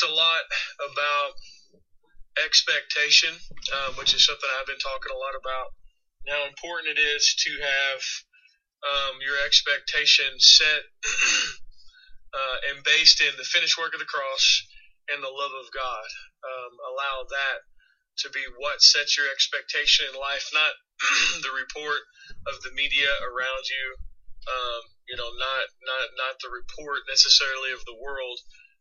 talked a lot about expectation, um, which is something I've been talking a lot about. How important it is to have um, your expectation set uh, and based in the finished work of the cross and the love of God. Um, allow that to be what sets your expectation in life, not the report of the media around you. Um, you know, not not not the report necessarily of the world,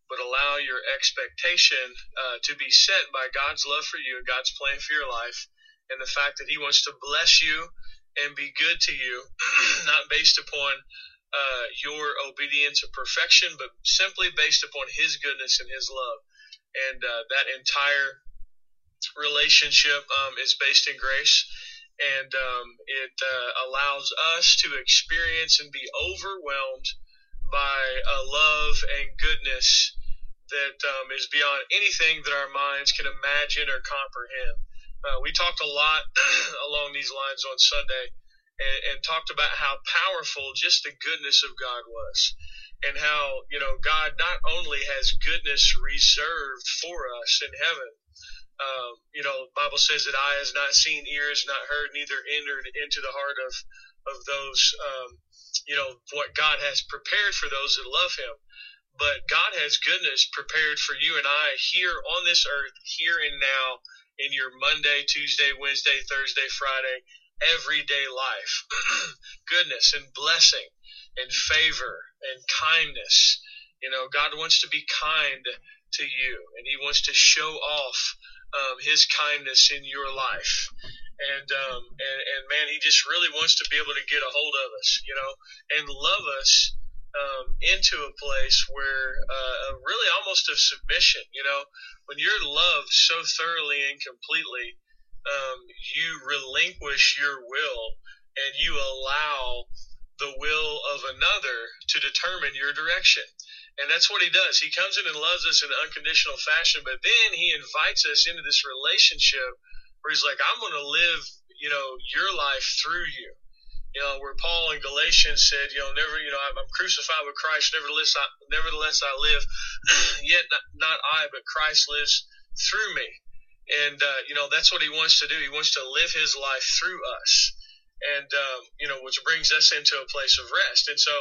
but allow your expectation uh, to be set by God's love for you and God's plan for your life, and the fact that He wants to bless you and be good to you, not based upon uh, your obedience or perfection, but simply based upon His goodness and His love. And uh, that entire relationship um, is based in grace, and um, it uh, allows us to experience and be overwhelmed by a love and goodness that um, is beyond anything that our minds can imagine or comprehend. Uh, we talked a lot along these lines on Sunday and, and talked about how powerful just the goodness of God was and how you know God not only has goodness reserved for us in heaven. Um, you know, Bible says that eye has not seen, ears not heard, neither entered into the heart of of those. Um, you know what God has prepared for those that love Him. But God has goodness prepared for you and I here on this earth, here and now, in your Monday, Tuesday, Wednesday, Thursday, Friday, everyday life. goodness and blessing and favor and kindness. You know, God wants to be kind to you, and He wants to show off um, His kindness in your life. And, um, and and man, He just really wants to be able to get a hold of us, you know, and love us um, into a place where uh, really almost of submission. You know, when you're loved so thoroughly and completely, um, you relinquish your will and you allow the will of another to determine your direction. And that's what he does. He comes in and loves us in an unconditional fashion, but then he invites us into this relationship where he's like, I'm going to live, you know, your life through you. You know, where Paul in Galatians said, you know, never, you know, I'm crucified with Christ. Nevertheless, I, nevertheless I live. Yet not, not I, but Christ lives through me. And, uh, you know, that's what he wants to do. He wants to live his life through us and um, you know, which brings us into a place of rest. And so,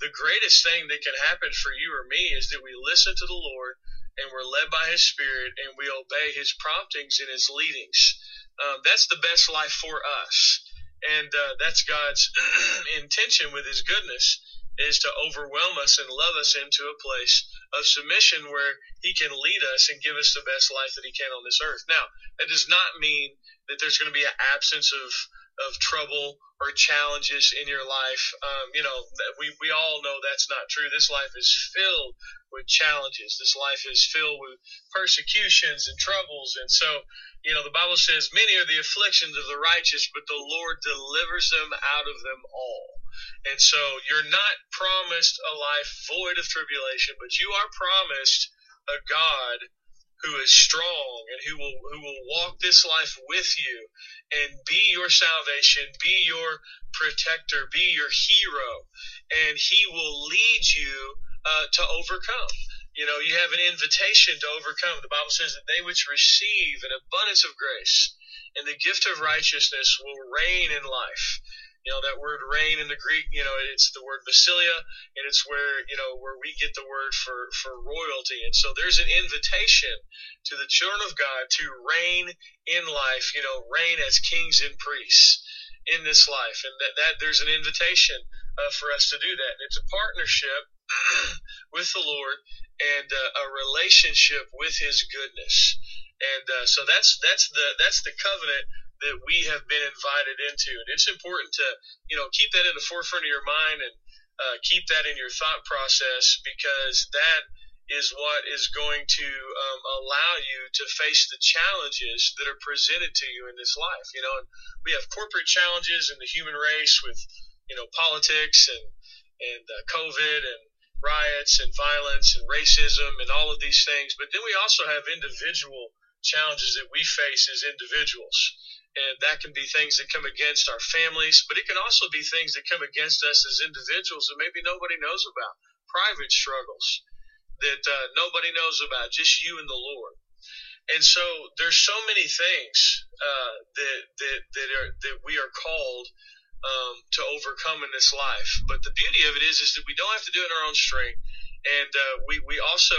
the greatest thing that can happen for you or me is that we listen to the Lord and we're led by His Spirit and we obey His promptings and His leadings. Um, that's the best life for us, and uh, that's God's intention with His goodness is to overwhelm us and love us into a place of submission where He can lead us and give us the best life that He can on this earth. Now, that does not mean that there's going to be an absence of of trouble or challenges in your life. Um, you know, we, we all know that's not true. This life is filled with challenges. This life is filled with persecutions and troubles. And so, you know, the Bible says, many are the afflictions of the righteous, but the Lord delivers them out of them all. And so you're not promised a life void of tribulation, but you are promised a God who is strong and who will who will walk this life with you and be your salvation, be your protector, be your hero, and he will lead you uh, to overcome. You know, you have an invitation to overcome. The Bible says that they which receive an abundance of grace and the gift of righteousness will reign in life. You know, that word reign in the Greek, you know, it's the word basilia, and it's where, you know, where we get the word for, for royalty. And so there's an invitation to the children of God to reign in life, you know, reign as kings and priests in this life. And that, that there's an invitation uh, for us to do that. And it's a partnership with the Lord and uh, a relationship with His goodness. And uh, so that's that's the that's the covenant that we have been invited into. And it's important to, you know, keep that in the forefront of your mind and uh, keep that in your thought process because that is what is going to um, allow you to face the challenges that are presented to you in this life. You know, and we have corporate challenges in the human race with, you know, politics and and uh, COVID and riots and violence and racism and all of these things. But then we also have individual challenges that we face as individuals and that can be things that come against our families, but it can also be things that come against us as individuals that maybe nobody knows about, private struggles. that uh, nobody knows about, just you and the Lord. And so there's so many things uh, that that that are that we are called um, to overcome in this life. But the beauty of it is is that we don't have to do it in our own strength, and uh, we we also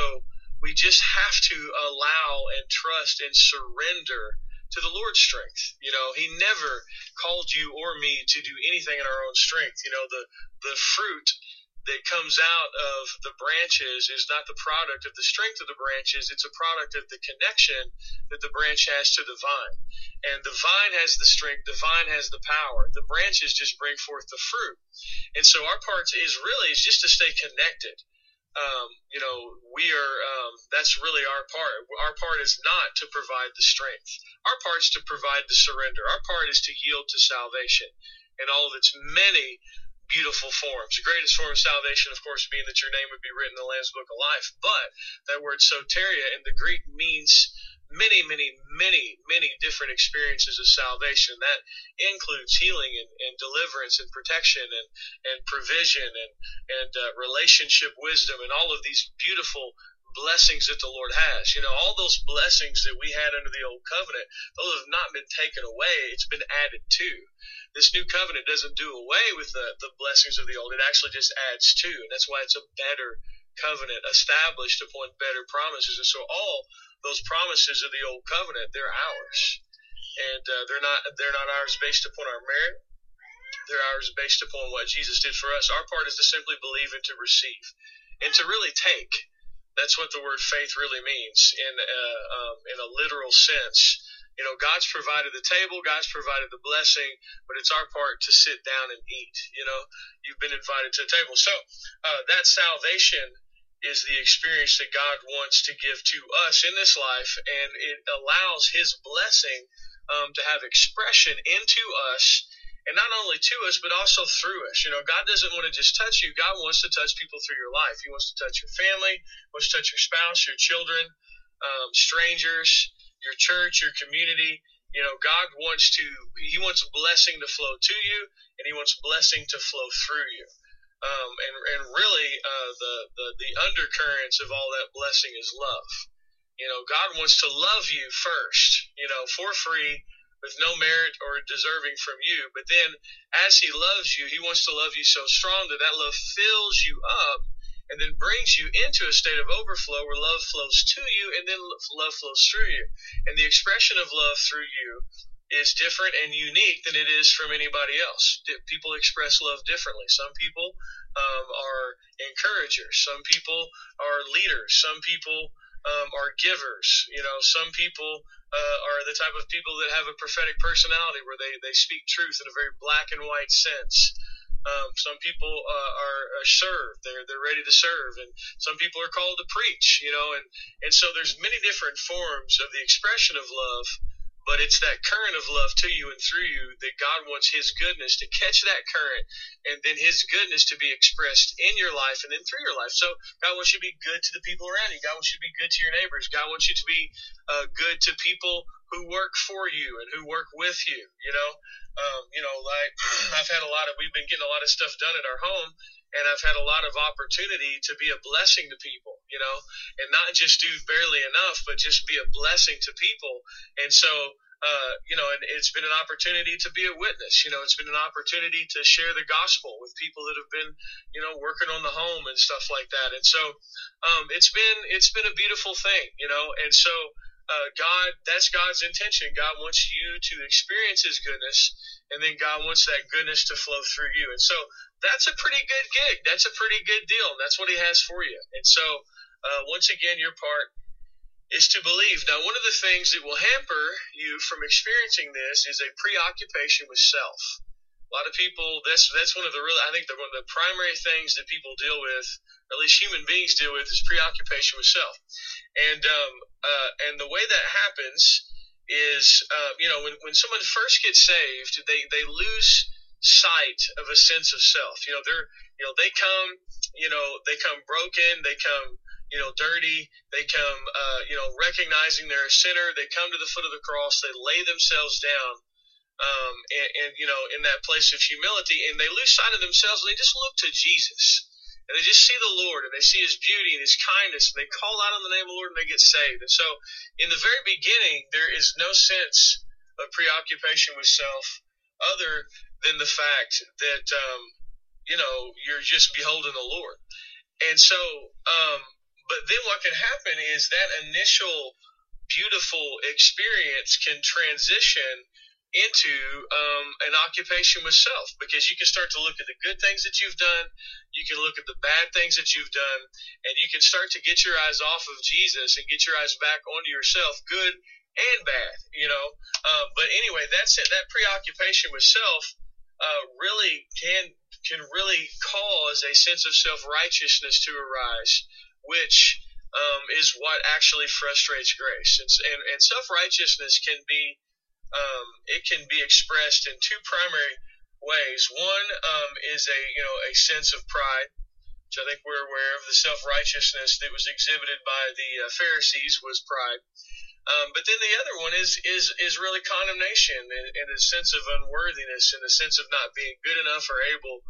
we just have to allow and trust and surrender to the Lord's strength. You know, He never called you or me to do anything in our own strength. You know, the the fruit that comes out of the branches is not the product of the strength of the branches, it's a product of the connection that the branch has to the vine. And the vine has the strength, the vine has the power. The branches just bring forth the fruit. And so our part is really is just to stay connected. Um, you know, we are, um, that's really our part. Our part is not to provide the strength. Our part is to provide the surrender. Our part is to yield to salvation and all of its many beautiful forms. The greatest form of salvation, of course, being that your name would be written in the Lamb's Book of Life. But that word soteria in the Greek means many, many, many, many different experiences of salvation. That includes healing and, and deliverance and protection and, and provision and, and uh, relationship wisdom and all of these beautiful blessings that the Lord has. You know, all those blessings that we had under the old covenant, those have not been taken away. It's been added to. This new covenant doesn't do away with the, the blessings of the old. It actually just adds to. And that's why it's a better covenant established upon better promises. And so all those promises of the old covenant, they're ours. And uh, they're not they're not ours based upon our merit. They're ours based upon what Jesus did for us. Our part is to simply believe and to receive and to really take that's what the word faith really means in a, uh, um, in a literal sense. You know, God's provided the table, God's provided the blessing, but it's our part to sit down and eat. You know, you've been invited to the table. So uh, that salvation is the experience that God wants to give to us in this life, and it allows His blessing um, to have expression into us and not only to us, but also through us. You know, God doesn't want to just touch you. God wants to touch people through your life. He wants to touch your family, wants to touch your spouse, your children, um, strangers, your church, your community. You know, God wants to, He wants blessing to flow to you, and He wants blessing to flow through you. Um, and, and really, uh, the, the, the undercurrents of all that blessing is love. You know, God wants to love you first, you know, for free with no merit or deserving from you. But then, as He loves you, He wants to love you so strong that that love fills you up and then brings you into a state of overflow where love flows to you and then love flows through you. And the expression of love through you is different and unique than it is from anybody else. People express love differently. Some people um, are encouragers. Some people are leaders. Some people um, are givers. You know, some people uh, are the type of people that have a prophetic personality where they, they speak truth in a very black and white sense. Um, some people uh, are, are served; they're they're ready to serve, and some people are called to preach. You know, and and so there's many different forms of the expression of love but it's that current of love to you and through you that God wants His goodness to catch that current and then His goodness to be expressed in your life and then through your life. So God wants you to be good to the people around you. God wants you to be good to your neighbors. God wants you to be uh, good to people who work for you and who work with you. You know, um, you know, like I've had a lot of, we've been getting a lot of stuff done at our home and I've had a lot of opportunity to be a blessing to people, you know, and not just do barely enough, but just be a blessing to people. And so, uh, you know, and it's been an opportunity to be a witness. You know, it's been an opportunity to share the gospel with people that have been, you know, working on the home and stuff like that. And so, um, it's been it's been a beautiful thing, you know. And so, uh, God, that's God's intention. God wants you to experience His goodness, and then God wants that goodness to flow through you. And so, that's a pretty good gig. That's a pretty good deal. That's what he has for you. And so, uh, once again, your part is to believe. Now, one of the things that will hamper you from experiencing this is a preoccupation with self. A lot of people, that's that's one of the real, I think, the, one of the primary things that people deal with, or at least human beings deal with, is preoccupation with self. And um, uh, and the way that happens is, uh, you know, when when someone first gets saved, they they lose sight of a sense of self. You know, they're, you know, they come, you know, they come broken, they come, you know, dirty, they come, uh, you know, recognizing they're a sinner, they come to the foot of the cross, they lay themselves down, um, and, and, you know, in that place of humility, and they lose sight of themselves, and they just look to Jesus. and they just see the Lord and they see His beauty and His kindness and they call out on the name of the Lord and they get saved. And so, in the very beginning, there is no sense of preoccupation with self other than the fact that um, you know you're just beholding the Lord. And so, um, but then what can happen is that initial beautiful experience can transition into um, an occupation with self because you can start to look at the good things that you've done, you can look at the bad things that you've done, and you can start to get your eyes off of Jesus and get your eyes back onto yourself, good and bad, you know. Uh, but anyway, that's it. That preoccupation with self uh, really can can really cause a sense of self righteousness to arise, which um, is what actually frustrates grace. And, and, and self righteousness can be um, it can be expressed in two primary ways. One um, is a you know a sense of pride, which I think we're aware of. The self righteousness that was exhibited by the uh, Pharisees was pride. Um, but then the other one is is is really condemnation and, and a sense of unworthiness and a sense of not being good enough or able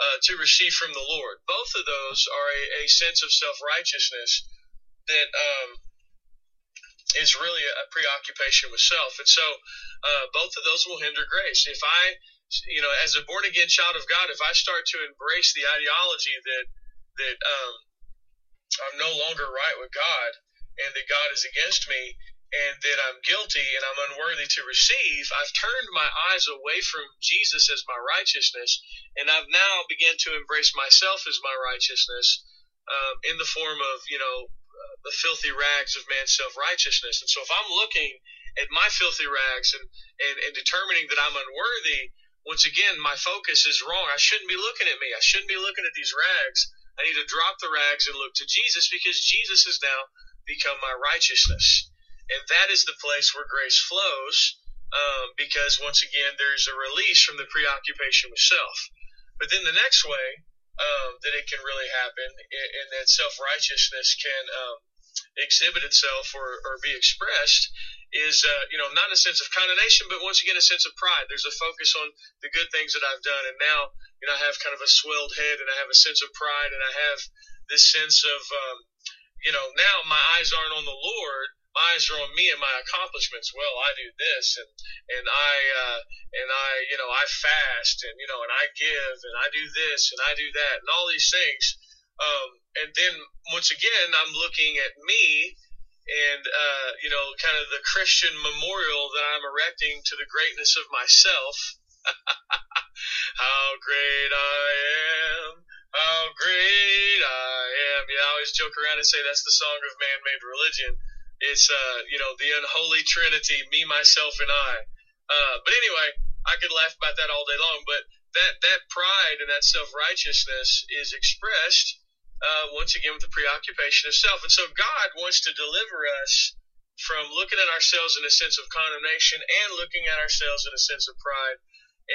uh, to receive from the Lord. Both of those are a, a sense of self righteousness that um, is really a preoccupation with self. And so uh, both of those will hinder grace. If I, you know, as a born again child of God, if I start to embrace the ideology that that um, I'm no longer right with God and that God is against me and that I'm guilty and I'm unworthy to receive, I've turned my eyes away from Jesus as my righteousness, and I've now begun to embrace myself as my righteousness um, in the form of, you know, the filthy rags of man's self righteousness. And so if I'm looking at my filthy rags and, and, and determining that I'm unworthy, once again, my focus is wrong. I shouldn't be looking at me. I shouldn't be looking at these rags. I need to drop the rags and look to Jesus because Jesus has now become my righteousness. And that is the place where grace flows um, because, once again, there's a release from the preoccupation with self. But then the next way um, that it can really happen and that self righteousness can um, exhibit itself or, or be expressed is, uh, you know, not a sense of condemnation, but once again, a sense of pride. There's a focus on the good things that I've done. And now, you know, I have kind of a swelled head and I have a sense of pride and I have this sense of, um, you know, now my eyes aren't on the Lord. My eyes are on me and my accomplishments. Well, I do this and, and I, uh, and I, you know, I fast and, you know, and I give and I do this and I do that and all these things um, and then once again, I'm looking at me and, uh, you know, kind of the Christian memorial that I'm erecting to the greatness of myself. how great I am. How great I am. Yeah, I always joke around and say that's the song of man made religion. It's, uh, you know, the unholy trinity, me, myself, and I. Uh, but anyway, I could laugh about that all day long, but that, that pride and that self righteousness is expressed uh, once again with the preoccupation of self. And so God wants to deliver us from looking at ourselves in a sense of condemnation and looking at ourselves in a sense of pride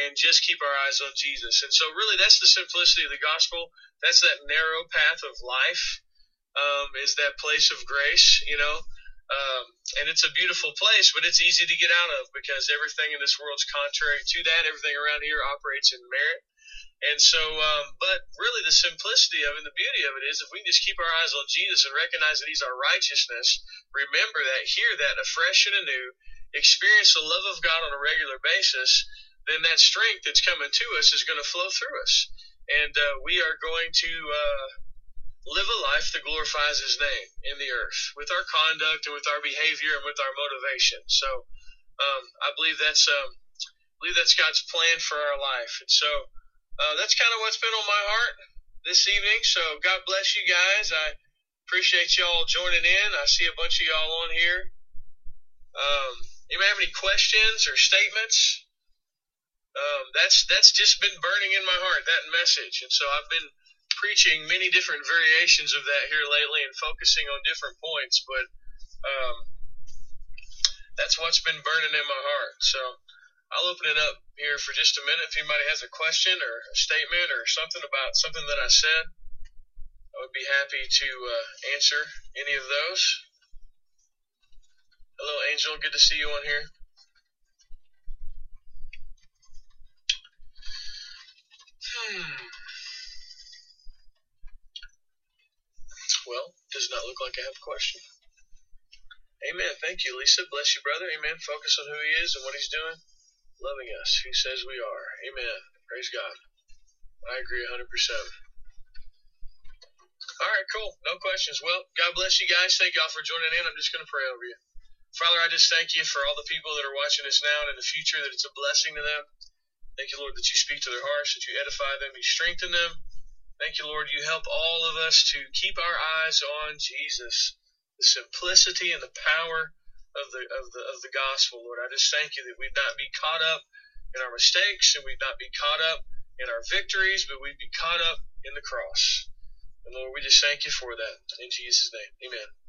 and just keep our eyes on Jesus. And so really that's the simplicity of the gospel. That's that narrow path of life, um, is that place of grace, you know. Um, and it's a beautiful place, but it's easy to get out of because everything in this world is contrary to that. Everything around here operates in merit. And so, um, but really the simplicity of it and the beauty of it is if we can just keep our eyes on Jesus and recognize that He's our righteousness, remember that, hear that afresh and anew, experience the love of God on a regular basis, then that strength that's coming to us is going to flow through us. And uh, we are going to uh, live a life that glorifies His name in the earth with our conduct and with our behavior and with our motivation. So um, I believe that's um, I believe that's God's plan for our life. And so uh, that's kind of what's been on my heart this evening. So God bless you guys. I appreciate y'all joining in. I see a bunch of y'all on here. Um, anybody have any questions or statements? Um, that's that's just been burning in my heart that message, and so I've been preaching many different variations of that here lately and focusing on different points. But um, that's what's been burning in my heart. So I'll open it up here for just a minute. If anybody has a question or a statement or something about something that I said, I would be happy to uh, answer any of those. Hello, Angel. Good to see you on here. Like I have a question. Amen. Thank you, Lisa. Bless you, brother. Amen. Focus on who he is and what he's doing. Loving us. He says we are. Amen. Praise God. I agree 100%. All right, cool. No questions. Well, God bless you guys. Thank y'all for joining in. I'm just going to pray over you. Father, I just thank you for all the people that are watching this now and in the future, that it's a blessing to them. Thank you, Lord, that you speak to their hearts, that you edify them, you strengthen them. Thank you, Lord, you help all of us to keep our eyes on Jesus the simplicity and the power of the of the of the gospel, Lord. I just thank you that we'd not be caught up in our mistakes and we'd not be caught up in our victories, but we'd be caught up in the cross. And Lord, we just thank you for that. In Jesus' name. Amen.